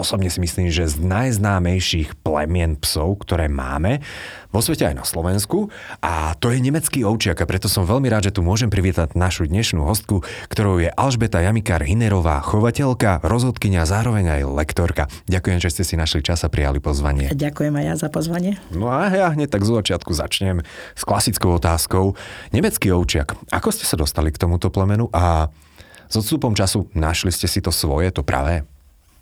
osobne si myslím, že z najznámejších plemien psov, ktoré máme vo svete aj na Slovensku. A to je nemecký ovčiak a preto som veľmi rád, že tu môžem privítať našu dnešnú hostku, ktorou je Alžbeta Jamikár Hinerová, chovateľka, rozhodkynia zároveň aj lektorka. Ďakujem, že ste si našli čas a prijali pozvanie. Ďakujem aj ja za pozvanie. No a ja hneď tak z začiatku začnem s klasickou otázkou. Nemecký ovčiak, ako ste sa dostali k tomuto plemenu a s odstupom času našli ste si to svoje, to pravé?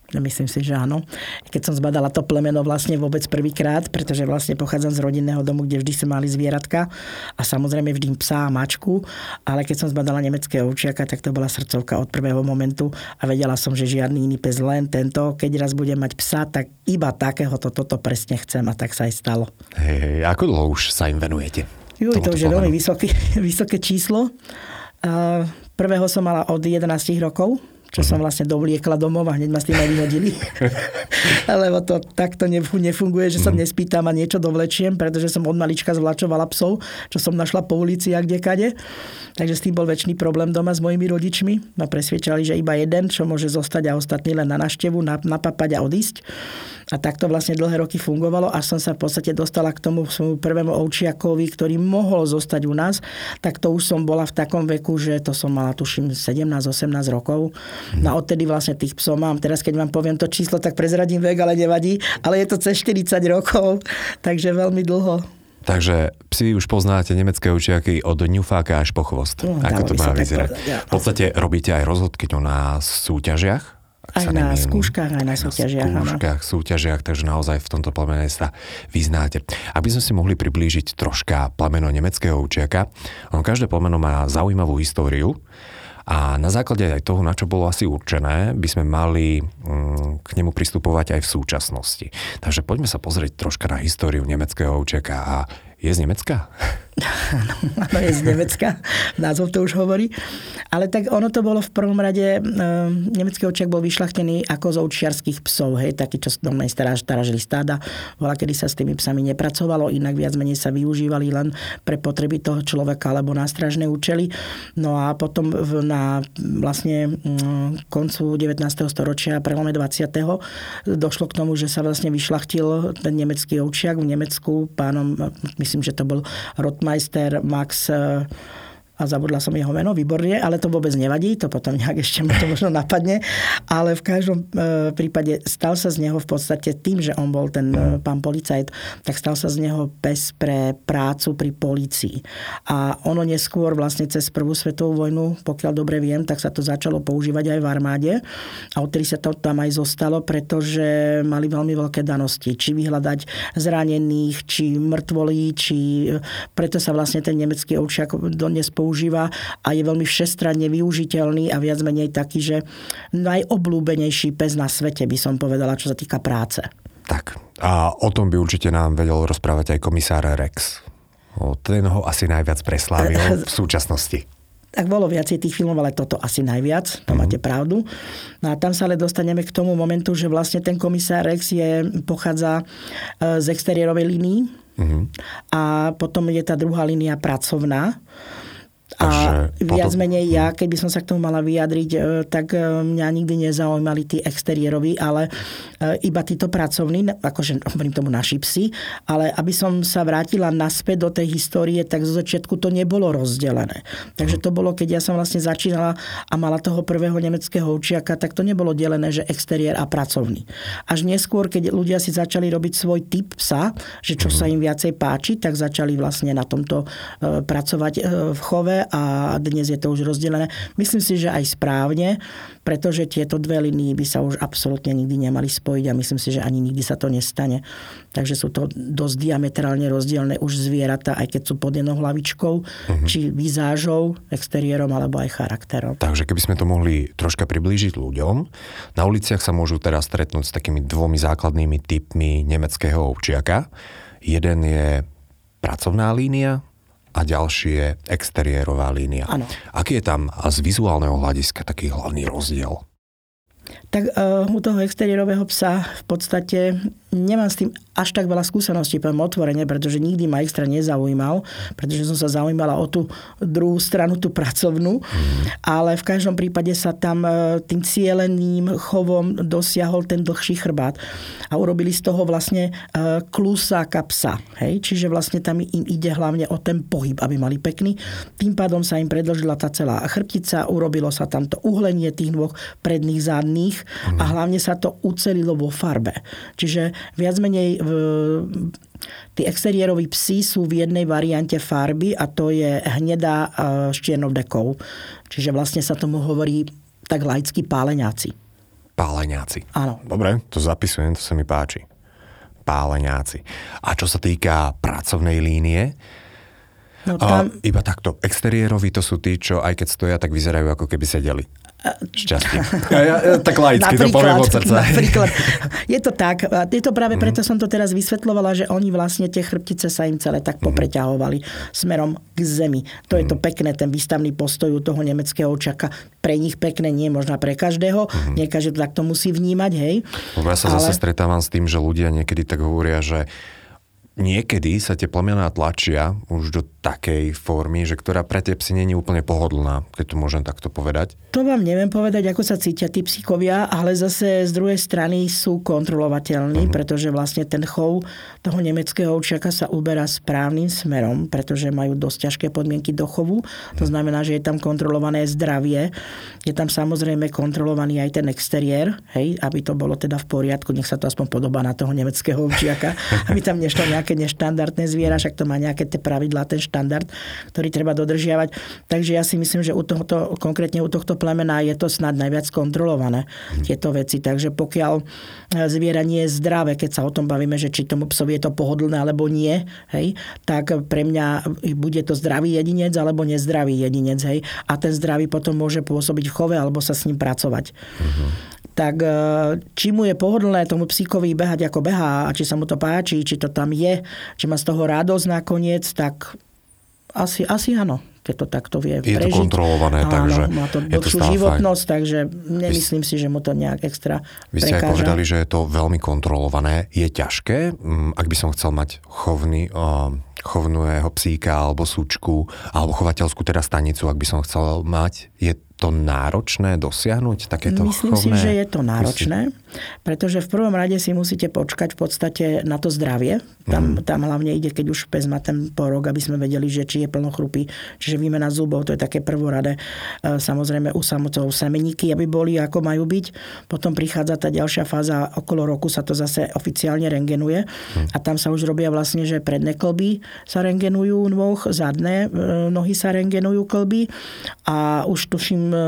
Myslím si, že áno. Keď som zbadala to plemeno vlastne vôbec prvýkrát, pretože vlastne pochádzam z rodinného domu, kde vždy sme mali zvieratka a samozrejme vždy psa a mačku, ale keď som zbadala nemeckého ovčiaka, tak to bola srdcovka od prvého momentu a vedela som, že žiadny iný pes, len tento. Keď raz budem mať psa, tak iba takéhoto toto presne chcem a tak sa aj stalo. Hej, ako dlho už sa im venujete? Juj, to už je veľmi vysoké, vysoké číslo. Prvého som mala od 11 rokov, čo som vlastne dovliekla domov a hneď ma s tým aj vyhodili. Lebo to takto nefunguje, že sa mhm. nespýtam a niečo dovlečiem, pretože som od malička zvlačovala psov, čo som našla po ulici a kdekade. Takže s tým bol väčší problém doma s mojimi rodičmi. Ma presvedčali, že iba jeden, čo môže zostať a ostatní len na naštevu, napapať a odísť. A takto vlastne dlhé roky fungovalo, až som sa v podstate dostala k tomu svojmu prvému ovčiakovi, ktorý mohol zostať u nás. Tak to už som bola v takom veku, že to som mala tuším 17-18 rokov. No a odtedy vlastne tých psov mám. Teraz keď vám poviem to číslo, tak prezradím vek, ale nevadí. Ale je to cez 40 rokov, takže veľmi dlho. Takže psi už poznáte nemecké učiaky od ňufáka až po chvost. No, ako to má vyzerať. V podstate robíte aj rozhodkyňu na súťažiach? Aj na nemýlim. skúškach, aj na súťažiach. Na skúškach, áno. súťažiach, takže naozaj v tomto plamene sa vyznáte. Aby sme si mohli priblížiť troška plameno nemeckého učiaka, on každé plameno má zaujímavú históriu a na základe aj toho, na čo bolo asi určené, by sme mali mm, k nemu pristupovať aj v súčasnosti. Takže poďme sa pozrieť troška na históriu nemeckého učiaka a je z Nemecka? Áno, je z Nemecka. Názov to už hovorí. Ale tak ono to bolo v prvom rade, e, nemecký očiak bol vyšlachtený ako z ovčiarských psov, hej, taký, čo normálne staráž, staražili stáda. Bola, kedy sa s tými psami nepracovalo, inak viac menej sa využívali len pre potreby toho človeka alebo na stražné účely. No a potom v, na vlastne mm, koncu 19. storočia, prelome 20. došlo k tomu, že sa vlastne vyšlachtil ten nemecký ovčiak v Nemecku pánom, myslím, že to bol Hausmeister, Max äh, a zabudla som jeho meno, výborne, ale to vôbec nevadí, to potom nejak ešte mu to možno napadne, ale v každom e, prípade stal sa z neho v podstate tým, že on bol ten e, pán policajt, tak stal sa z neho pes pre prácu pri policii. A ono neskôr vlastne cez prvú svetovú vojnu, pokiaľ dobre viem, tak sa to začalo používať aj v armáde. A odtedy sa to tam aj zostalo, pretože mali veľmi veľké danosti, či vyhľadať zranených, či mŕtvolí, či preto sa vlastne ten nemecký ovčiak dodnes používa používa a je veľmi všestranne využiteľný a viac menej taký, že najobľúbenejší pes na svete by som povedala, čo sa týka práce. Tak a o tom by určite nám vedel rozprávať aj komisár Rex. O, ten ho asi najviac preslávil v súčasnosti. Tak bolo viacej tých filmov, ale toto asi najviac, to mm-hmm. máte pravdu. No a tam sa ale dostaneme k tomu momentu, že vlastne ten komisár Rex je, pochádza e, z exteriérovej línii mm-hmm. a potom je tá druhá línia pracovná. A viac potom... menej ja, keby som sa k tomu mala vyjadriť, e, tak e, mňa nikdy nezaujímali tí exteriéroví, ale e, iba títo pracovní, akože hovorím tomu naši psi, ale aby som sa vrátila naspäť do tej histórie, tak zo začiatku to nebolo rozdelené. Takže to bolo, keď ja som vlastne začínala a mala toho prvého nemeckého učiaka, tak to nebolo delené, že exteriér a pracovný. Až neskôr, keď ľudia si začali robiť svoj typ psa, že čo sa im viacej páči, tak začali vlastne na tomto pracovať v chove a dnes je to už rozdelené. Myslím si, že aj správne, pretože tieto dve linie by sa už absolútne nikdy nemali spojiť a myslím si, že ani nikdy sa to nestane. Takže sú to dosť diametrálne rozdielne už zvieratá, aj keď sú pod jednou hlavičkou, uh-huh. či vizážou, exteriérom alebo aj charakterom. Takže keby sme to mohli troška priblížiť ľuďom, na uliciach sa môžu teraz stretnúť s takými dvomi základnými typmi nemeckého ovčiaka. Jeden je pracovná línia a ďalší je exteriérová línia. Ano. Aký je tam z vizuálneho hľadiska taký hlavný rozdiel? Tak uh, u toho exteriérového psa v podstate nemám s tým až tak veľa skúseností, poviem otvorene, pretože nikdy ma extra nezaujímal, pretože som sa zaujímala o tú druhú stranu, tú pracovnú, mm. ale v každom prípade sa tam uh, tým cieleným chovom dosiahol ten dlhší chrbát a urobili z toho vlastne uh, klusáka psa. Hej? Čiže vlastne tam im ide hlavne o ten pohyb, aby mali pekný. Tým pádom sa im predložila tá celá chrbtica, urobilo sa tam to uhlenie tých dvoch predných zadných mm. a hlavne sa to ucelilo vo farbe. Čiže viac menej tí exteriéroví psi sú v jednej variante farby a to je hnedá s čiernou dekou. Čiže vlastne sa tomu hovorí tak laicky páleňáci. Páleňáci. Áno. Dobre, to zapisujem, to sa mi páči. Páleňáci. A čo sa týka pracovnej línie, No tam... A iba takto. Exteriérovi to sú tí, čo aj keď stoja, tak vyzerajú ako keby sedeli. Šťastie. Ja, ja, ja, tak laicky to poviem od srdca. Napríklad. Je to tak. Je to práve mm. preto som to teraz vysvetlovala, že oni vlastne tie chrbtice sa im celé tak mhm. popreťahovali smerom k zemi. To mm. je to mhm. pekné, ten výstavný postoj u toho nemeckého očaka. Pre nich pekné, nie možno pre každého. Mm. Nie každý to takto musí vnímať, hej. Ja sa Ale... zase stretávam s tým, že ľudia niekedy tak hovoria, že niekedy sa tie plemená tlačia už do takej formy, že ktorá pre tie psy není úplne pohodlná, keď to môžem takto povedať? To vám neviem povedať, ako sa cítia tí psíkovia, ale zase z druhej strany sú kontrolovateľní, uh-huh. pretože vlastne ten chov toho nemeckého ovčiaka sa uberá správnym smerom, pretože majú dosť ťažké podmienky do chovu. To mhm. znamená, že je tam kontrolované zdravie, je tam samozrejme kontrolovaný aj ten exteriér, hej, aby to bolo teda v poriadku, nech sa to aspoň podobá na toho nemeckého ovčiaka, aby tam nešlo nejaké nejaké neštandardné zviera, však to má nejaké tie pravidlá, ten štandard, ktorý treba dodržiavať. Takže ja si myslím, že u tohto, konkrétne u tohto plemena je to snad najviac kontrolované, tieto veci. Takže pokiaľ e, zviera nie je zdravé, keď sa o tom bavíme, že či tomu psovi je to pohodlné alebo nie, hej, tak pre mňa bude to zdravý jedinec alebo nezdravý jedinec. Hej, a ten zdravý potom môže pôsobiť v chove alebo sa s ním pracovať. Uh-huh tak e, či mu je pohodlné tomu psíkovi behať ako behá a či sa mu to páči, či to tam je, či má z toho radosť nakoniec, tak asi, asi áno keď to takto vie je prežiť. Je to kontrolované, Áno, takže má to dlhšiu životnosť, fajn. takže nemyslím si, že mu to nejak extra Vy ste prekáža. aj povedali, že je to veľmi kontrolované. Je ťažké, mm, ak by som chcel mať chovný, chovného psíka alebo súčku, alebo chovateľskú teda stanicu, ak by som chcel mať, je to náročné dosiahnuť takéto Myslím chovné? si, že je to náročné, pretože v prvom rade si musíte počkať v podstate na to zdravie. Tam, mm. tam hlavne ide, keď už pes má ten porok, aby sme vedeli, že či je plnochrupý. Čiže výmena zubov, to je také prvoradé. E, samozrejme u samotov semeníky, aby boli, ako majú byť. Potom prichádza tá ďalšia fáza, okolo roku sa to zase oficiálne rengenuje. Mm. A tam sa už robia vlastne, že predné klby sa rengenujú nôh, zadné e, nohy sa rengenujú klby a už tuším E,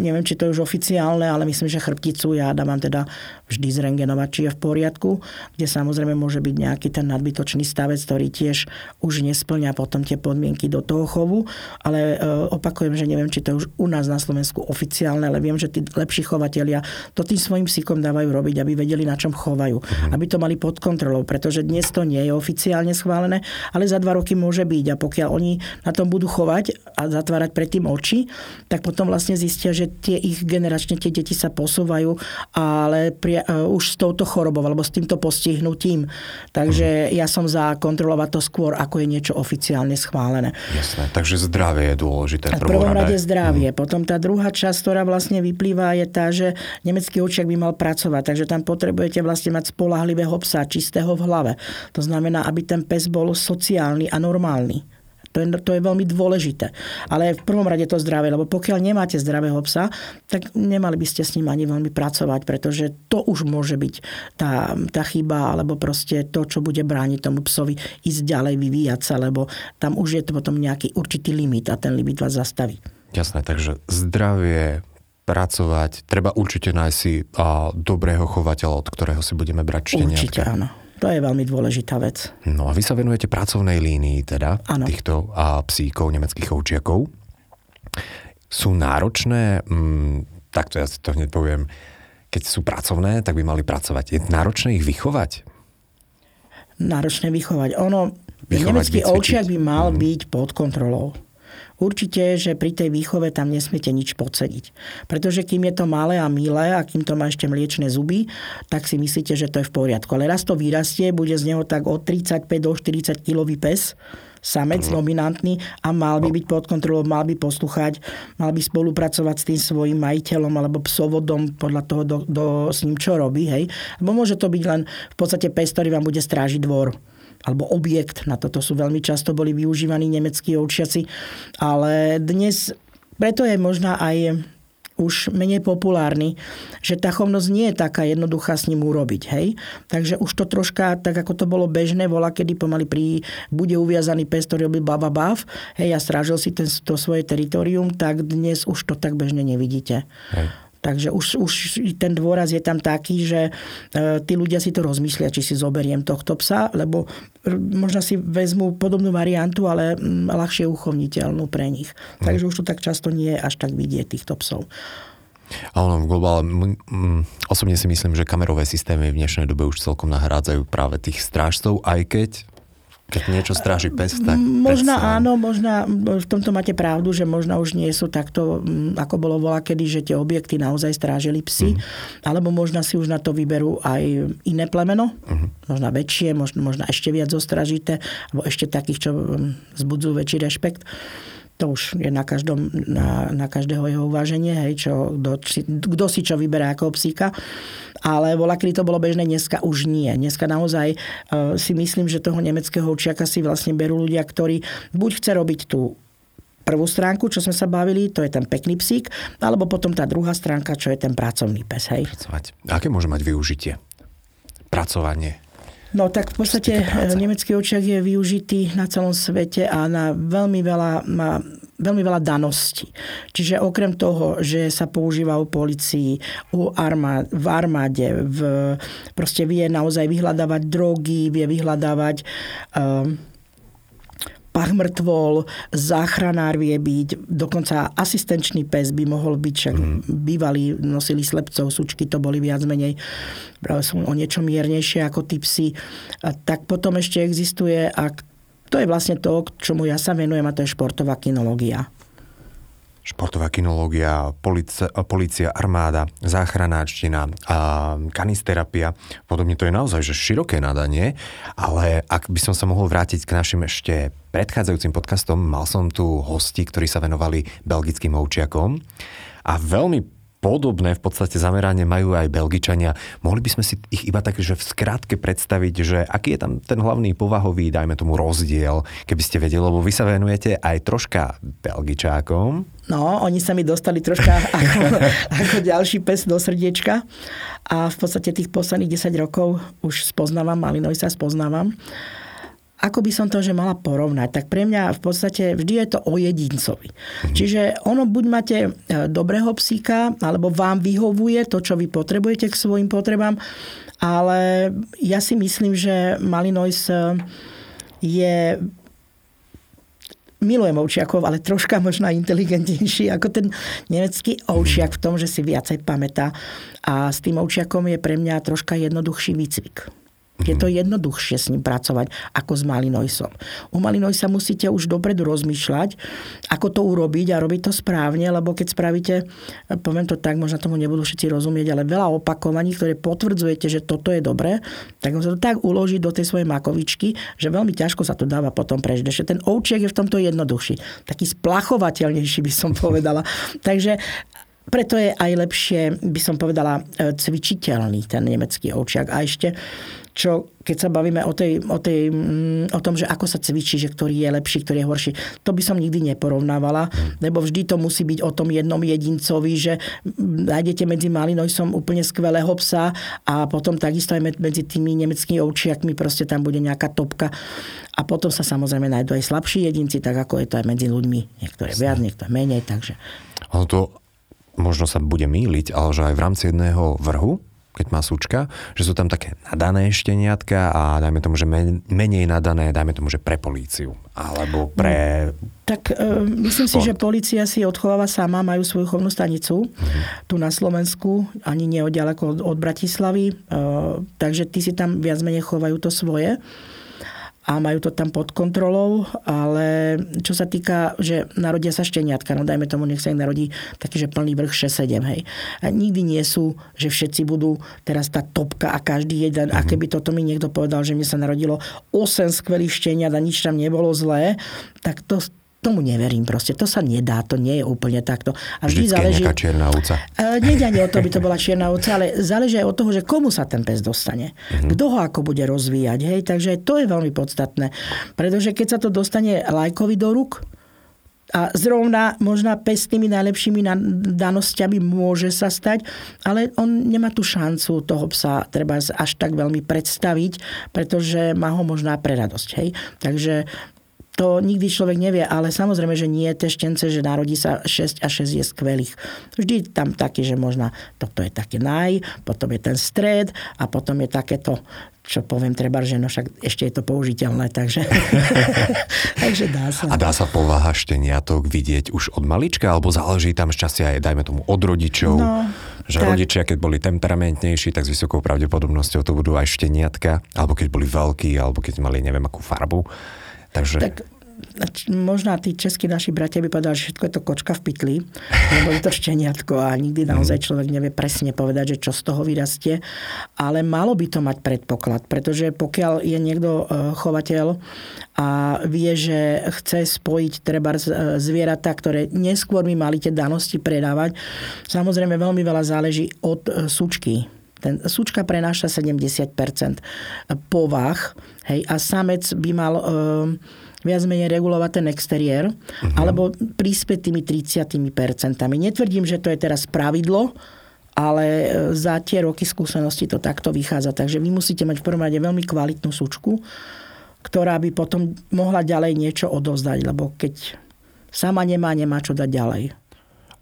neviem, či to je už oficiálne, ale myslím, že chrbticu ja dávam teda vždy zrengenovať, či je v poriadku, kde samozrejme môže byť nejaký ten nadbytočný stavec, ktorý tiež už nesplňa potom tie podmienky do toho chovu, ale e, opakujem, že neviem, či to je už u nás na Slovensku oficiálne, ale viem, že tí lepší chovatelia to tým svojim psíkom dávajú robiť, aby vedeli, na čom chovajú. Mhm. Aby to mali pod kontrolou, pretože dnes to nie je oficiálne schválené, ale za dva roky môže byť. A pokiaľ oni na tom budú chovať a zatvárať predtým oči, tak potom vlastne vlastne zistia, že tie ich generačne tie deti sa posúvajú, ale pri, uh, už s touto chorobou alebo s týmto postihnutím. Takže ja som za kontrolovať to skôr, ako je niečo oficiálne schválené. Jasné, takže zdravie je dôležité. V prvom rade zdravie. Hmm. Potom tá druhá časť, ktorá vlastne vyplýva, je tá, že nemecký očiak by mal pracovať. Takže tam potrebujete vlastne mať spolahlivého psa, čistého v hlave. To znamená, aby ten pes bol sociálny a normálny To je, to je veľmi dôležité. Ale v prvom rade to zdravie, lebo pokiaľ nemáte zdravého psa, tak nemali by ste s ním ani veľmi pracovať, pretože to už môže byť tá, tá chyba, alebo proste to, čo bude brániť tomu psovi ísť ďalej, vyvíjať sa, lebo tam už je to potom nejaký určitý limit a ten limit vás zastaví. Jasné, takže zdravie, pracovať, treba určite nájsť si a, dobrého chovateľa, od ktorého si budeme brať šteniatka. Určite áno. To je veľmi dôležitá vec. No a vy sa venujete pracovnej línii teda Áno. týchto a, psíkov, nemeckých ovčiakov. Sú náročné, mm, takto ja si to hneď poviem, keď sú pracovné, tak by mali pracovať. Je náročné ich vychovať? Náročné vychovať. Ono, Vychovať, nemecký vycvičiť. ovčiak by mal Mhm. byť pod kontrolou. Určite, že pri tej výchove tam nesmiete nič podceniť. Pretože kým je to malé a milé a kým to má ešte mliečne zuby, tak si myslíte, že to je v poriadku. Ale raz to vyrastie, bude z neho tak od 35 do 40 kilový pes, samec dominantný a mal by byť pod kontrolou, mal by posluchať, mal by spolupracovať s tým svojim majiteľom alebo psovodom podľa toho, do, do, s ním čo robí. Hej? Lebo môže to byť len v podstate pes, ktorý vám bude strážiť dvor alebo objekt. Na toto sú veľmi často boli využívaní nemeckí ovčiaci. Ale dnes, preto je možná aj už menej populárny, že tá chovnosť nie je taká jednoduchá s ním urobiť. Hej? Takže už to troška, tak ako to bolo bežné, bola, kedy pomaly pri, bude uviazaný pes, ktorý robil baba bav, hej, a strážil si ten, to svoje teritorium, tak dnes už to tak bežne nevidíte. Hej. Takže už, už ten dôraz je tam taký, že e, tí ľudia si to rozmyslia, či si zoberiem tohto psa, lebo e, možno si vezmú podobnú variantu, ale mm, ľahšie uchovniteľnú pre nich. Takže už to tak často nie je až tak vidieť týchto psov. A ono v globále, osobne si myslím, že kamerové systémy v dnešnej dobe už celkom nahrádzajú práve tých strážcov, aj keď keď niečo stráži pes, tak Možno len- áno, možno v tomto máte pravdu, že možno už nie sú takto, mm, ako bolo volá kedy, že tie objekty naozaj strážili psi, alebo možno si už na to vyberú aj iné plemeno, možno väčšie, možno, možno ešte viac zostražité, alebo ešte takých, čo mm, vzbudzujú väčší rešpekt. To už je na, každom, na, na každého jeho uváženie, hej, čo, kto, si, kto si čo vyberá ako psíka. Ale bola, kedy to bolo bežné, dneska už nie. Dneska naozaj uh, si myslím, že toho nemeckého ovčiaka si vlastne berú ľudia, ktorí buď chce robiť tú prvú stránku, čo sme sa bavili, to je ten pekný psík, alebo potom tá druhá stránka, čo je ten pracovný pes. Hej. Pracovať. Aké môže mať využitie? Pracovanie. No tak v podstate eh, nemecký očiak je využitý na celom svete a na veľmi veľa, má veľmi veľa daností. Čiže okrem toho, že sa používa u policii, u armád, v armáde, v, proste vie naozaj vyhľadávať drogy, vie vyhľadávať um, pach mŕtvol, záchranár vie byť, dokonca asistenčný pes by mohol byť, však bývalí nosili slepcov, sučky to boli viac menej, práve sú o niečo miernejšie ako tí psi. A tak potom ešte existuje, a to je vlastne to, k čomu ja sa venujem, a to je športová kinológia. Športová kinológia, policia, policia armáda, záchranáčtina, kanisterapia. Podobne to je naozaj že široké nadanie, ale ak by som sa mohol vrátiť k našim ešte predchádzajúcim podcastom, mal som tu hosti, ktorí sa venovali belgickým ovčiakom a veľmi podobné v podstate zameranie majú aj Belgičania. Mohli by sme si ich iba tak, že v skratke predstaviť, že aký je tam ten hlavný povahový, dajme tomu rozdiel, keby ste vedeli, lebo vy sa venujete aj troška Belgičákom, No, oni sa mi dostali troška ako, ako ďalší pes do srdiečka. A v podstate tých posledných 10 rokov už spoznávam, Malinoj sa spoznávam. Ako by som to, že mala porovnať, tak pre mňa v podstate vždy je to o jedincovi. Čiže ono buď máte e, dobrého psíka, alebo vám vyhovuje to, čo vy potrebujete k svojim potrebám, ale ja si myslím, že Malinois e, je milujem ovčiakov, ale troška možno inteligentnejší ako ten nemecký ovčiak v tom, že si viacej pamätá. A s tým ovčiakom je pre mňa troška jednoduchší výcvik. Je to jednoduchšie s ním pracovať ako s Malinojsom. U Malinojsa musíte už dopredu rozmýšľať, ako to urobiť a robiť to správne, lebo keď spravíte, poviem to tak, možno tomu nebudú všetci rozumieť, ale veľa opakovaní, ktoré potvrdzujete, že toto je dobré, tak on sa to tak uloží do tej svojej makovičky, že veľmi ťažko sa to dáva potom prežiť. Ešte ten ovčiak je v tomto jednoduchší. Taký splachovateľnejší by som povedala. Takže preto je aj lepšie, by som povedala, e, cvičiteľný ten nemecký ovčiak. A ešte čo keď sa bavíme o, tej, o, tej, mm, o tom, že ako sa cvičí, že ktorý je lepší, ktorý je horší, to by som nikdy neporovnávala, lebo vždy to musí byť o tom jednom jedincovi, že nájdete medzi Malinojsom úplne skvelého psa a potom takisto aj medzi tými nemeckými ovčiakmi proste tam bude nejaká topka. A potom sa samozrejme nájdú aj slabší jedinci, tak ako je to aj medzi ľuďmi. Niektoré viac, niektoré menej, takže... Ono to možno sa bude míliť, ale že aj v rámci jedného vrhu keď má súčka, že sú tam také nadané šteniatka a dajme tomu, že menej nadané, dajme tomu, že pre políciu alebo pre... Tak e, myslím si, že policia si odchováva sama, majú svoju chovnú stanicu uh-huh. tu na Slovensku, ani nie od, od Bratislavy, e, takže ty si tam viac menej chovajú to svoje a majú to tam pod kontrolou, ale čo sa týka, že narodia sa šteniatka, no dajme tomu, nech sa im narodí taký, že plný vrch 6-7, hej. A nikdy nie sú, že všetci budú teraz tá topka a každý jeden, mm-hmm. a mhm. keby toto mi niekto povedal, že mne sa narodilo 8 skvelých šteniat a nič tam nebolo zlé, tak to, tomu neverím proste. To sa nedá, to nie je úplne takto. A vždy Vždycky záleží... nejaká čierna ovca. Uh, nie ani o to, by to bola čierna ovca, ale záleží aj od toho, že komu sa ten pes dostane. Uh-huh. Kto ho ako bude rozvíjať. Hej? Takže to je veľmi podstatné. Pretože keď sa to dostane lajkovi do rúk, a zrovna možná pes tými najlepšími danosťami môže sa stať, ale on nemá tú šancu toho psa treba až tak veľmi predstaviť, pretože má ho možná pre radosť. Hej? Takže to nikdy človek nevie, ale samozrejme, že nie je štence, že narodí sa 6 a 6 je skvelých. Vždy tam také, že možno toto je také naj, potom je ten stred a potom je takéto čo poviem treba, že no však ešte je to použiteľné, takže, takže dá sa. A dá sa povaha šteniatok vidieť už od malička, alebo záleží tam šťastie aj, dajme tomu, od rodičov? No, že tak. rodičia, keď boli temperamentnejší, tak s vysokou pravdepodobnosťou to budú aj šteniatka, alebo keď boli veľkí, alebo keď mali neviem akú farbu. Takže... Tak možno tí českí naši bratia by povedali, že všetko je to kočka v pytli, lebo je to šteniatko a nikdy mhm. naozaj človek nevie presne povedať, že čo z toho vyrastie. Ale malo by to mať predpoklad, pretože pokiaľ je niekto e, chovateľ a vie, že chce spojiť treba e, zvieratá, ktoré neskôr by mali tie danosti predávať, samozrejme veľmi veľa záleží od e, sučky ten súčka prenáša 70% povah hej, a samec by mal e, viac menej regulovať ten exteriér uh-huh. alebo prispieť tými 30%. Netvrdím, že to je teraz pravidlo, ale e, za tie roky skúsenosti to takto vychádza. Takže vy musíte mať v prvom rade veľmi kvalitnú súčku, ktorá by potom mohla ďalej niečo odovzdať, lebo keď sama nemá, nemá čo dať ďalej.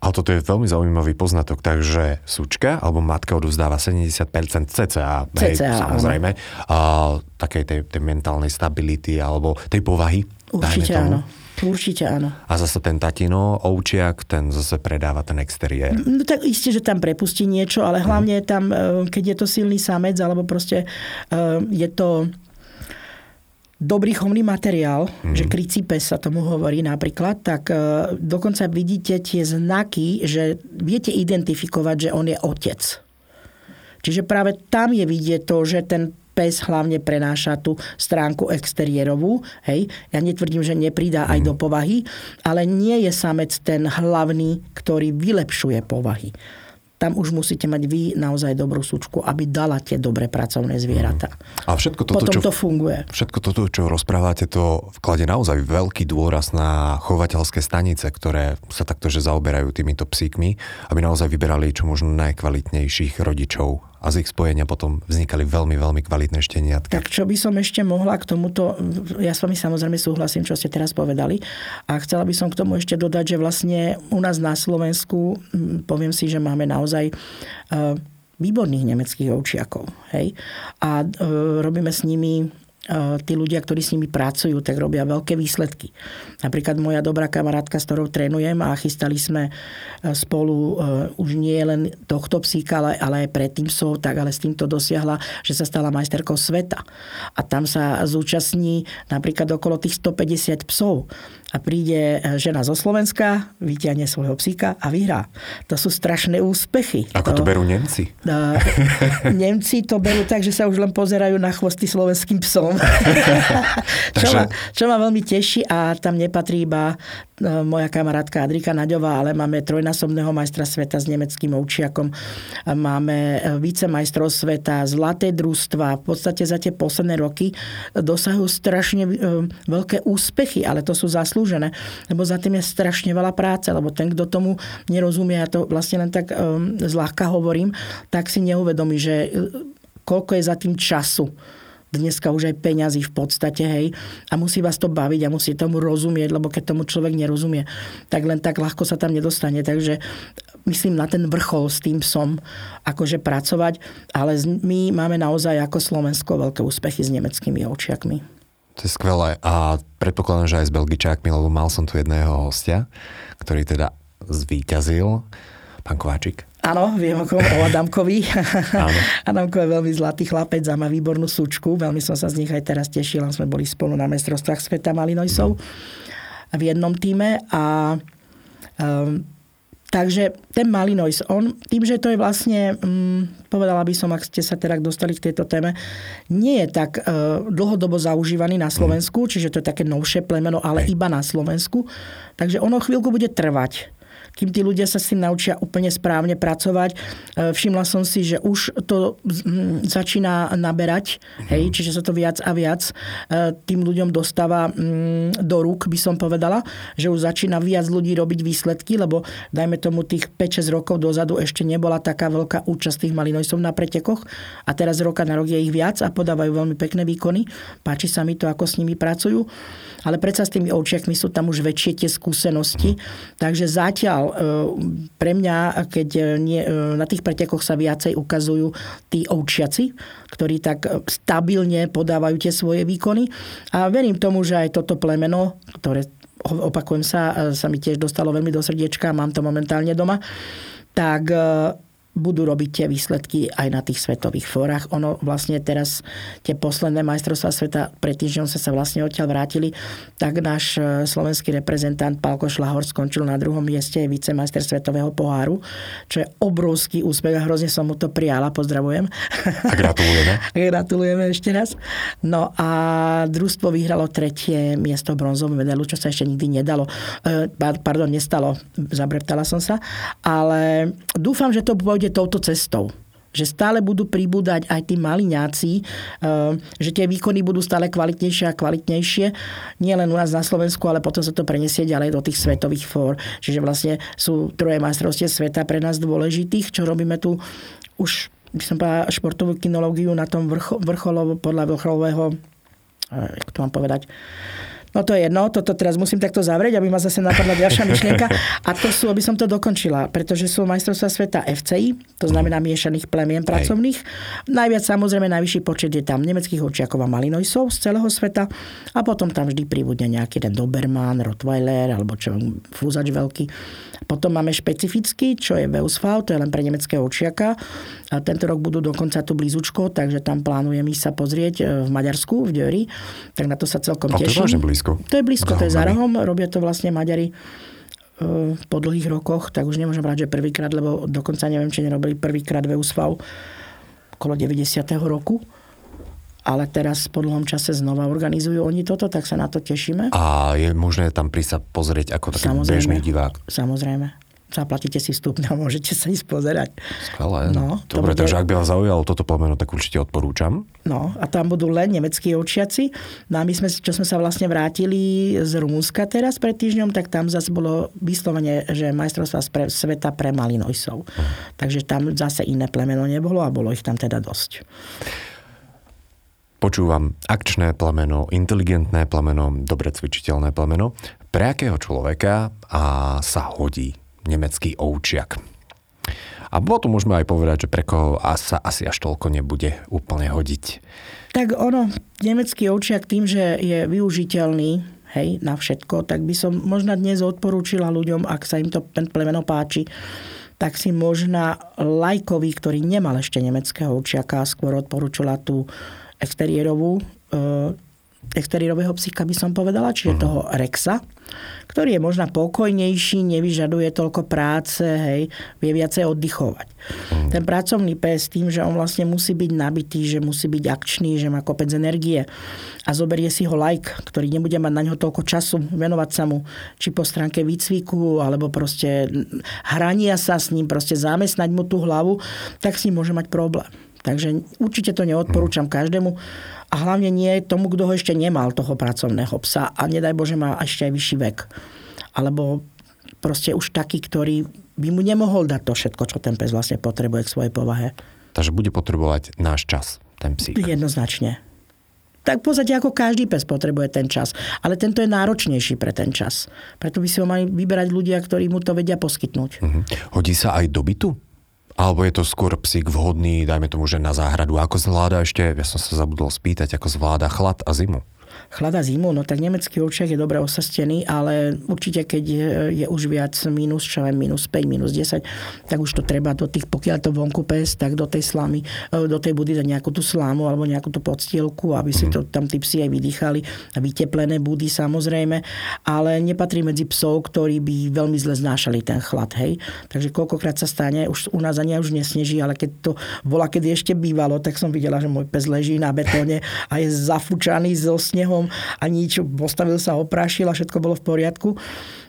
Ale toto je veľmi zaujímavý poznatok, takže súčka alebo matka odovzdáva 70% cca, hej, CCA samozrejme, a, takej tej, tej mentálnej stability alebo tej povahy. Určite áno. Určite áno. A zase ten tatino, ovčiak, ten zase predáva ten exteriér. No tak isté, že tam prepustí niečo, ale hlavne tam, e, keď je to silný samec, alebo proste e, je to dobrý chovný materiál, mm. že krycí pes sa tomu hovorí napríklad, tak uh, dokonca vidíte tie znaky, že viete identifikovať, že on je otec. Čiže práve tam je vidieť to, že ten pes hlavne prenáša tú stránku exteriérovú. Hej. Ja netvrdím, že nepridá aj mm. do povahy, ale nie je samec ten hlavný, ktorý vylepšuje povahy tam už musíte mať vy naozaj dobrú súčku, aby dala tie dobré pracovné zvieratá. Mm. A všetko toto, Potom čo, to funguje. Všetko toto, čo rozprávate, to vklade naozaj veľký dôraz na chovateľské stanice, ktoré sa takto že zaoberajú týmito psíkmi, aby naozaj vyberali čo možno najkvalitnejších rodičov a z ich spojenia potom vznikali veľmi, veľmi kvalitné šteniatka. Tak čo by som ešte mohla k tomuto, ja s vami samozrejme súhlasím, čo ste teraz povedali a chcela by som k tomu ešte dodať, že vlastne u nás na Slovensku, poviem si, že máme naozaj uh, výborných nemeckých ovčiakov. Hej? A uh, robíme s nimi tí ľudia, ktorí s nimi pracujú, tak robia veľké výsledky. Napríklad moja dobrá kamarátka, s ktorou trénujem a chystali sme e, spolu e, už nie len tohto psíka, ale, ale aj predtým psov, tak ale s týmto dosiahla, že sa stala majsterkou sveta. A tam sa zúčastní napríklad okolo tých 150 psov. A príde žena zo Slovenska, vyťahne svojho psíka a vyhrá. To sú strašné úspechy. Ako to, to berú Nemci? Uh, Nemci to berú tak, že sa už len pozerajú na chvosty slovenským psom. čo, ma, čo ma veľmi teší a tam nepatrí iba moja kamarátka Adrika Naďová, ale máme trojnásobného majstra sveta s nemeckým ovčiakom. Máme vicemajstrov sveta, zlaté družstva. V podstate za tie posledné roky dosahujú strašne e, veľké úspechy, ale to sú zaslúžené, lebo za tým je strašne veľa práce, lebo ten, kto tomu nerozumie, ja to vlastne len tak um, zľahka hovorím, tak si neuvedomí, že koľko je za tým času dneska už aj peňazí v podstate, hej, a musí vás to baviť a musí tomu rozumieť, lebo keď tomu človek nerozumie, tak len tak ľahko sa tam nedostane. Takže myslím na ten vrchol s tým som akože pracovať, ale my máme naozaj ako Slovensko veľké úspechy s nemeckými očiakmi. To je skvelé a predpokladám, že aj s Belgičákmi, lebo mal som tu jedného hostia, ktorý teda zvíťazil, pán Kováčik. Áno, viem o, o Adamkovi. Adamko je veľmi zlatý chlapec a má výbornú súčku. Veľmi som sa z nich aj teraz tešila. Sme boli spolu na mestrovstvách sveta Malinojsov v jednom týme. A um, takže ten Malinois, on tým, že to je vlastne, um, povedala by som, ak ste sa teda dostali k tejto téme, nie je tak uh, dlhodobo zaužívaný na Slovensku, čiže to je také novšie plemeno, ale iba na Slovensku. Takže ono chvíľku bude trvať kým tí ľudia sa s tým naučia úplne správne pracovať. E, všimla som si, že už to začína naberať, hej, mhm. čiže sa to viac a viac e, tým ľuďom dostáva do rúk, by som povedala, že už začína viac ľudí robiť výsledky, lebo dajme tomu tých 5-6 rokov dozadu ešte nebola taká veľká účasť tých malinojcov na pretekoch a teraz roka na rok je ich viac a podávajú veľmi pekné výkony. Páči sa mi to, ako s nimi pracujú, ale predsa s tými ovčiakmi sú tam už väčšie tie skúsenosti, takže zatiaľ zatiaľ e, pre mňa, keď e, nie, e, na tých pretekoch sa viacej ukazujú tí ovčiaci, ktorí tak stabilne podávajú tie svoje výkony. A verím tomu, že aj toto plemeno, ktoré opakujem sa, sa mi tiež dostalo veľmi do srdiečka, mám to momentálne doma, tak budú robiť tie výsledky aj na tých svetových fórach. Ono vlastne teraz tie posledné majstrovstvá sveta, pred týždňom sa sa vlastne odtiaľ vrátili, tak náš e, slovenský reprezentant Pálko Šlahor skončil na druhom mieste, vicemajster svetového poháru, čo je obrovský úspech a hrozne som mu to prijala, pozdravujem. A gratulujeme. gratulujeme ešte raz. No a družstvo vyhralo tretie miesto bronzovú medailu, čo sa ešte nikdy nedalo. E, pardon, nestalo, zabreptala som sa, ale dúfam, že to pôjde touto cestou že stále budú pribúdať aj tí maliňáci, eh, že tie výkony budú stále kvalitnejšie a kvalitnejšie, nie len u nás na Slovensku, ale potom sa to preniesie ďalej do tých svetových fór. Čiže vlastne sú troje majstrovstie sveta pre nás dôležitých, čo robíme tu už by som povedala, športovú kinológiu na tom vrcho, vrcholovo, podľa vrcholového, eh, jak to mám povedať, No to je jedno, toto teraz musím takto zavrieť, aby ma zase napadla ďalšia myšlienka. A to sú, aby som to dokončila, pretože sú majstrovstvá sveta FCI, to znamená miešaných plemien pracovných. Hej. Najviac samozrejme najvyšší počet je tam nemeckých očiakov a malinojsov z celého sveta a potom tam vždy pribudne nejaký ten Doberman, Rottweiler alebo čo, fúzač veľký. Potom máme špecifický, čo je VUSV, to je len pre nemeckého očiaka. A tento rok budú dokonca tu blízučko, takže tam plánujem ísť sa pozrieť e, v Maďarsku, v Diori. Tak na to sa celkom teším. To je blízko. To je blízko, to je za rohom. Robia to vlastne Maďari e, po dlhých rokoch, tak už nemôžem brať, že prvýkrát, lebo dokonca neviem, či nerobili prvýkrát VUSV okolo 90. roku ale teraz po dlhom čase znova organizujú oni toto, tak sa na to tešíme. A je možné tam prísť sa pozrieť ako taký samozrejme, bežný divák? Samozrejme. Zaplatíte si vstup a môžete sa ísť pozerať. Skvelé. No, Dobre, bude... takže ak by vás zaujalo toto plemeno, tak určite odporúčam. No a tam budú len nemeckí ovčiaci. No a my sme, čo sme sa vlastne vrátili z Rumúnska teraz pred týždňom, tak tam zase bolo vyslovene, že majstrovstvá sveta pre malinojsov. Uh. Takže tam zase iné plemeno nebolo a bolo ich tam teda dosť. Počúvam akčné plemeno, inteligentné plemeno, dobre cvičiteľné plemeno. Pre akého človeka a sa hodí nemecký ovčiak? A potom môžeme aj povedať, že pre koho sa asi až toľko nebude úplne hodiť. Tak ono, nemecký ovčiak tým, že je využiteľný hej, na všetko, tak by som možno dnes odporúčila ľuďom, ak sa im to plemeno páči, tak si možno lajkovi, ktorý nemal ešte nemeckého ovčiaka, skôr odporúčila tú exteriérovú e, exteriérového psíka by som povedala, čiže uh-huh. toho Rexa, ktorý je možno pokojnejší, nevyžaduje toľko práce, hej, vie viacej oddychovať. Uh-huh. Ten pracovný pes tým, že on vlastne musí byť nabitý, že musí byť akčný, že má kopec energie a zoberie si ho like, ktorý nebude mať na ňo toľko času, venovať sa mu, či po stránke výcviku, alebo proste hrania sa s ním, proste zamestnať mu tú hlavu, tak s ním môže mať problém. Takže určite to neodporúčam každému a hlavne nie tomu, kto ho ešte nemal, toho pracovného psa a nedaj Bože má ešte aj vyšší vek. Alebo proste už taký, ktorý by mu nemohol dať to všetko, čo ten pes vlastne potrebuje k svojej povahe. Takže bude potrebovať náš čas, ten psík. Jednoznačne. Tak v podstate ako každý pes potrebuje ten čas. Ale tento je náročnejší pre ten čas. Preto by si ho mali vyberať ľudia, ktorí mu to vedia poskytnúť. Uh-huh. Hodí sa aj do bytu? Alebo je to skôr psík vhodný, dajme tomu, že na záhradu. Ako zvláda ešte, ja som sa zabudol spýtať, ako zvláda chlad a zimu? Chlada zimu, no tak nemecký ovčiak je dobre osastený, ale určite keď je už viac minus, čo aj minus 5, minus 10, tak už to treba do tých, pokiaľ to vonku pes, tak do tej slamy, e, do tej budy dať nejakú tú slámu alebo nejakú tú podstielku, aby si to tam tí psi aj vydýchali. Vyteplené budy samozrejme, ale nepatrí medzi psov, ktorí by veľmi zle znášali ten chlad, hej. Takže koľkokrát sa stane, už u nás ani už nesneží, ale keď to bola, kedy ešte bývalo, tak som videla, že môj pes leží na betóne a je zafúčaný so snehom a nič, postavil sa, oprášil a všetko bolo v poriadku.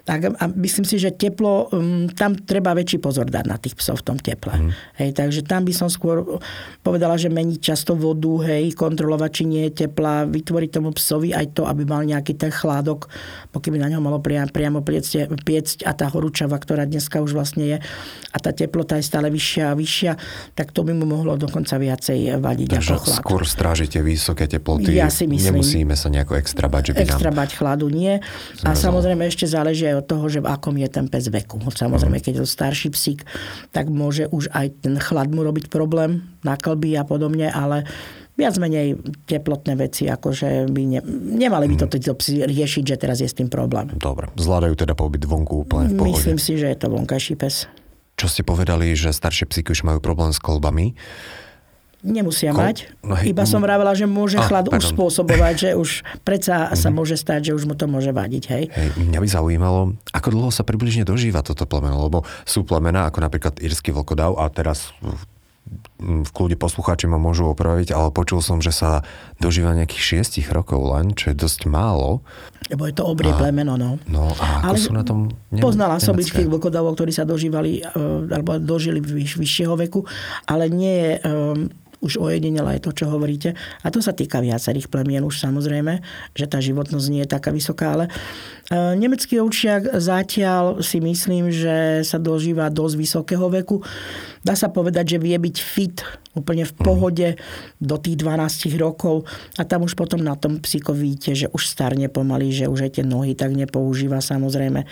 Tak a myslím si, že teplo, um, tam treba väčší pozor dať na tých psov v tom teple. Mm. Hej, takže tam by som skôr povedala, že meniť často vodu, hej, kontrolovať, či nie je teplá, vytvoriť tomu psovi aj to, aby mal nejaký ten chládok, pokiaľ by na ňo malo priam, priamo piecť, piecť a tá horúčava, ktorá dneska už vlastne je a tá teplota je stále vyššia a vyššia, tak to by mu mohlo dokonca viacej vadiť Takže ako chlad. skôr strážite vysoké teploty. Ja si myslím. Nemusíme sa nejako extra bať, že by Extra nám... bať chladu nie. A samozrejme ešte záleží aj od toho, že v akom je ten pes veku. Samozrejme, keď je to starší psík, tak môže už aj ten chlad mu robiť problém na klby a podobne, ale viac menej teplotné veci, akože by ne, nemali by to títo psi riešiť, že teraz je s tým problém. Dobre, zvládajú teda pobyt vonku úplne v pohode. Myslím si, že je to vonkajší pes. Čo ste povedali, že staršie psíky už majú problém s kolbami. Nemusia Ko... mať. No, hej, Iba som vravela, že môže ah, chlad už spôsobovať, že už predsa mm-hmm. sa mhm. môže stať, že už mu to môže vadiť. Hej? Hej, mňa by zaujímalo, ako dlho sa približne dožíva toto plemeno, lebo sú plemena ako napríklad írsky vlkodav a teraz v kľude poslucháči ma môžu opraviť, ale počul som, že sa dožíva nejakých 6 rokov len, čo je dosť málo. Lebo je to obrie a, plemeno, no. No a ako ale sú na tom nem- Poznala som britských vlkodavov, ktorí sa dožívali, uh, alebo dožili vyš, vyššieho veku, ale nie je um, už ojedinela je to, čo hovoríte. A to sa týka viacerých plemien už samozrejme, že tá životnosť nie je taká vysoká, ale e, nemecký ovčiak zatiaľ si myslím, že sa dožíva dosť vysokého veku. Dá sa povedať, že vie byť fit úplne v pohode do tých 12 rokov a tam už potom na tom psíko vidíte, že už starne pomaly, že už aj tie nohy tak nepoužíva samozrejme.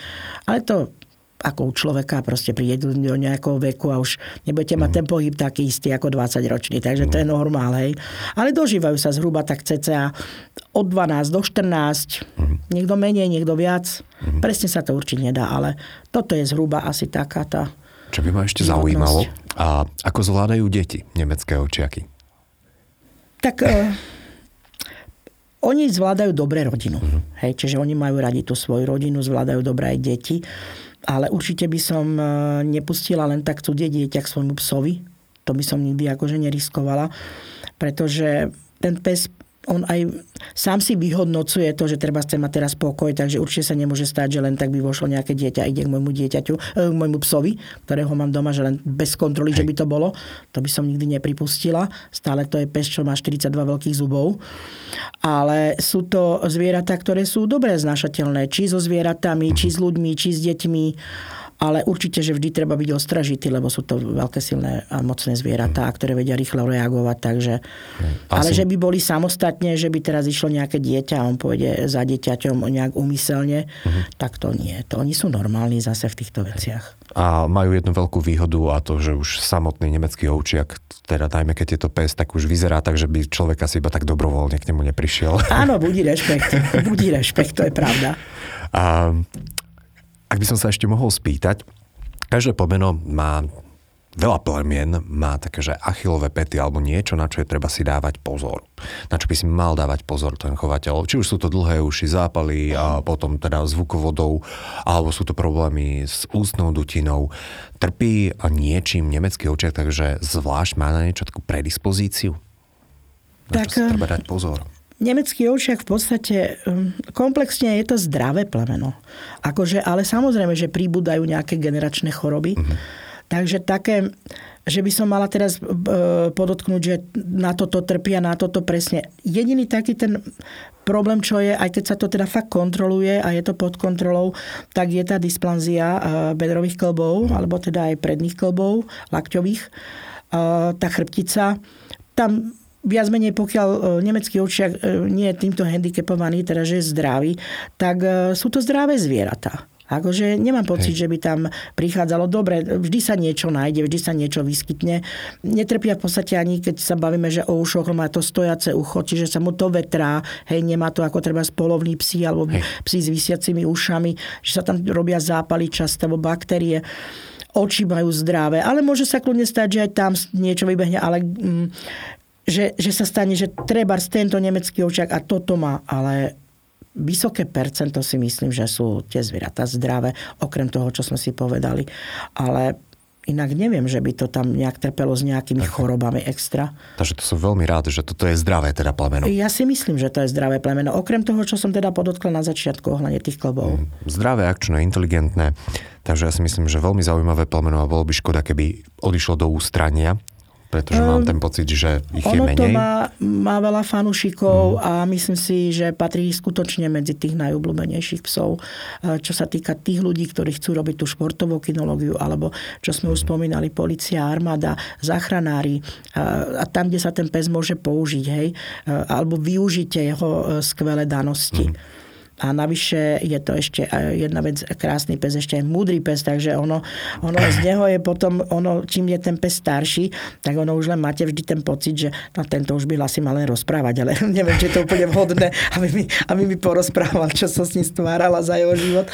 Ale to ako u človeka, proste príde do nejakého veku a už nebudete mať ten pohyb taký istý ako 20 ročný, takže to je normál, hej. Ale dožívajú sa zhruba tak cca od 12 do 14, niekto menej, niekto viac. Presne sa to určiť nedá, ale toto je zhruba asi taká tá Čo by ma ešte zaujímalo, a ako zvládajú deti nemecké očiaky? Tak uh, oni zvládajú dobre rodinu. Uh-huh. Hej, čiže oni majú radi tú svoju rodinu, zvládajú dobre aj deti ale určite by som e, nepustila len tak cudzie dieťa k svojmu psovi. To by som nikdy akože neriskovala, pretože ten pes on aj sám si vyhodnocuje to, že treba chce mať teraz pokoj, takže určite sa nemôže stať, že len tak by vošlo nejaké dieťa, ide k môjmu dieťaťu, e, k môjmu psovi, ktorého mám doma, že len bez kontroly, Hej. že by to bolo. To by som nikdy nepripustila. Stále to je pes, čo má 42 veľkých zubov. Ale sú to zvieratá, ktoré sú dobre znašateľné, či so zvieratami, či s ľuďmi, či s deťmi ale určite, že vždy treba byť ostražitý, lebo sú to veľké silné a mocné zvieratá, ktoré vedia rýchlo reagovať. Takže, Asi... Ale že by boli samostatne, že by teraz išlo nejaké dieťa a on pôjde za dieťaťom nejak umyselne, uh-huh. tak to nie. To oni sú normálni zase v týchto veciach. A majú jednu veľkú výhodu a to, že už samotný nemecký ovčiak, teda dajme, keď je to pes, tak už vyzerá tak, že by človek asi iba tak dobrovoľne k nemu neprišiel. Áno, budí rešpekt. budí rešpekt, to je pravda. A ak by som sa ešte mohol spýtať, každé pomeno má veľa plemien má také, že achilové pety alebo niečo, na čo je treba si dávať pozor. Na čo by si mal dávať pozor ten chovateľ. Či už sú to dlhé uši, zápaly a potom teda zvukovodou, alebo sú to problémy s ústnou dutinou. Trpí niečím nemecký očiak, takže zvlášť má na niečo takú predispozíciu. Na tak, čo si treba dať pozor. Nemecký ovčiak v podstate um, komplexne je to zdravé plemeno. Akože, ale samozrejme, že príbudajú nejaké generačné choroby. Uh-huh. Takže také, že by som mala teraz e, podotknúť, že na toto trpia, na toto presne. Jediný taký ten problém, čo je, aj keď sa to teda fakt kontroluje a je to pod kontrolou, tak je tá dysplanzia e, bedrových klbov, alebo teda aj predných klbov, lakťových. E, tá chrbtica, tam viac menej pokiaľ nemecký očiak nie je týmto handicapovaný, teda že je zdravý, tak sú to zdravé zvieratá. Akože nemám pocit, Hej. že by tam prichádzalo. Dobre, vždy sa niečo nájde, vždy sa niečo vyskytne. Netrpia v podstate ani, keď sa bavíme, že o ušoch má to stojace ucho, čiže sa mu to vetrá. Hej, nemá to ako treba spolovní psi alebo Hej. psi s vysiacimi ušami, že sa tam robia zápaly často alebo baktérie oči majú zdravé, ale môže sa kľudne stať, že aj tam niečo vybehne, ale mm, že, že sa stane, že treba tento nemecký očak a toto má, ale vysoké percento si myslím, že sú tie zvieratá zdravé, okrem toho, čo sme si povedali. Ale Inak neviem, že by to tam nejak trpelo s nejakými tak. chorobami extra. Takže to som veľmi rád, že toto je zdravé teda plemeno. Ja si myslím, že to je zdravé plemeno. Okrem toho, čo som teda podotkla na začiatku ohľadne tých klobov. Mm, zdravé, akčné, inteligentné. Takže ja si myslím, že veľmi zaujímavé plemeno a bolo by škoda, keby odišlo do ústrania pretože mám ten pocit, že ich ono je menej. to má, má veľa fanúšikov mm. a myslím si, že patrí skutočne medzi tých najobľúbenejších psov. E, čo sa týka tých ľudí, ktorí chcú robiť tú športovú kinológiu, alebo čo sme už mhm. spomínali, policia, armáda, záchranári a, a tam, kde sa ten pes môže použiť, hej, e, alebo využite jeho e, skvelé danosti. Mm. A navyše je to ešte jedna vec, krásny pes, ešte aj múdry pes, takže ono, ono z neho je potom, ono, čím je ten pes starší, tak ono už len máte vždy ten pocit, že no, tento už by asi mal len rozprávať, ale neviem, či je to úplne vhodné, aby mi, aby mi porozprával, čo sa s ním stvárala za jeho život.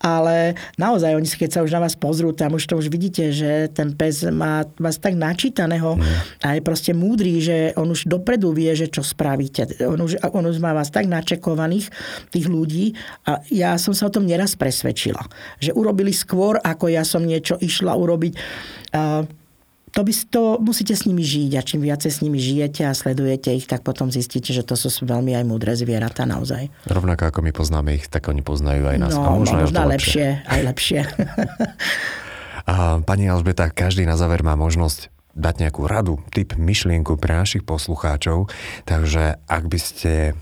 Ale naozaj, oni keď sa už na vás pozrú, tam už to už vidíte, že ten pes má vás tak načítaného a je proste múdry, že on už dopredu vie, že čo spravíte. On už, on už má vás tak načekovaných, tých ľudí, ľudí a ja som sa o tom neraz presvedčila, že urobili skôr, ako ja som niečo išla urobiť. To, by, to musíte s nimi žiť a čím viacej s nimi žijete a sledujete ich, tak potom zistíte, že to sú veľmi aj múdre zvieratá naozaj. Rovnako ako my poznáme ich, tak oni poznajú aj nás. No, a možno, no, možno lepšie. lepšie, aj lepšie. a pani Alžbeta, každý na záver má možnosť dať nejakú radu, typ, myšlienku pre našich poslucháčov. Takže ak by ste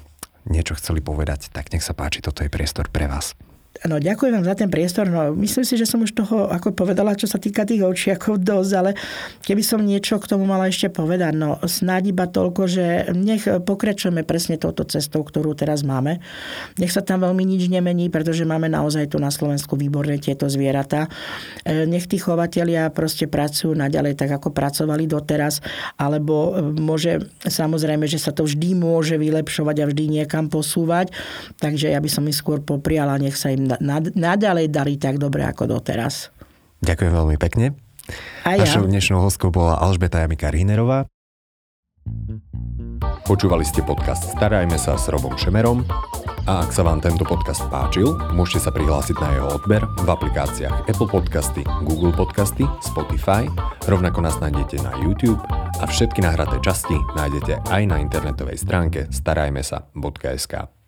niečo chceli povedať, tak nech sa páči, toto je priestor pre vás. No, ďakujem vám za ten priestor. No, myslím si, že som už toho, ako povedala, čo sa týka tých očiakov dosť, ale keby som niečo k tomu mala ešte povedať, no snáď iba toľko, že nech pokračujeme presne touto cestou, ktorú teraz máme. Nech sa tam veľmi nič nemení, pretože máme naozaj tu na Slovensku výborné tieto zvieratá. E, nech tí chovatelia proste pracujú naďalej tak, ako pracovali doteraz, alebo e, môže, samozrejme, že sa to vždy môže vylepšovať a vždy niekam posúvať. Takže ja by som im skôr popriala, nech sa im naďalej darí tak dobre ako doteraz. Ďakujem veľmi pekne. A ja. Našou dnešnou hostkou bola Alžbeta Jamika Rínerová. Počúvali ste podcast Starajme sa s Robom Šemerom a ak sa vám tento podcast páčil, môžete sa prihlásiť na jeho odber v aplikáciách Apple Podcasty, Google Podcasty, Spotify, rovnako nás nájdete na YouTube a všetky nahraté časti nájdete aj na internetovej stránke starajmesa.sk.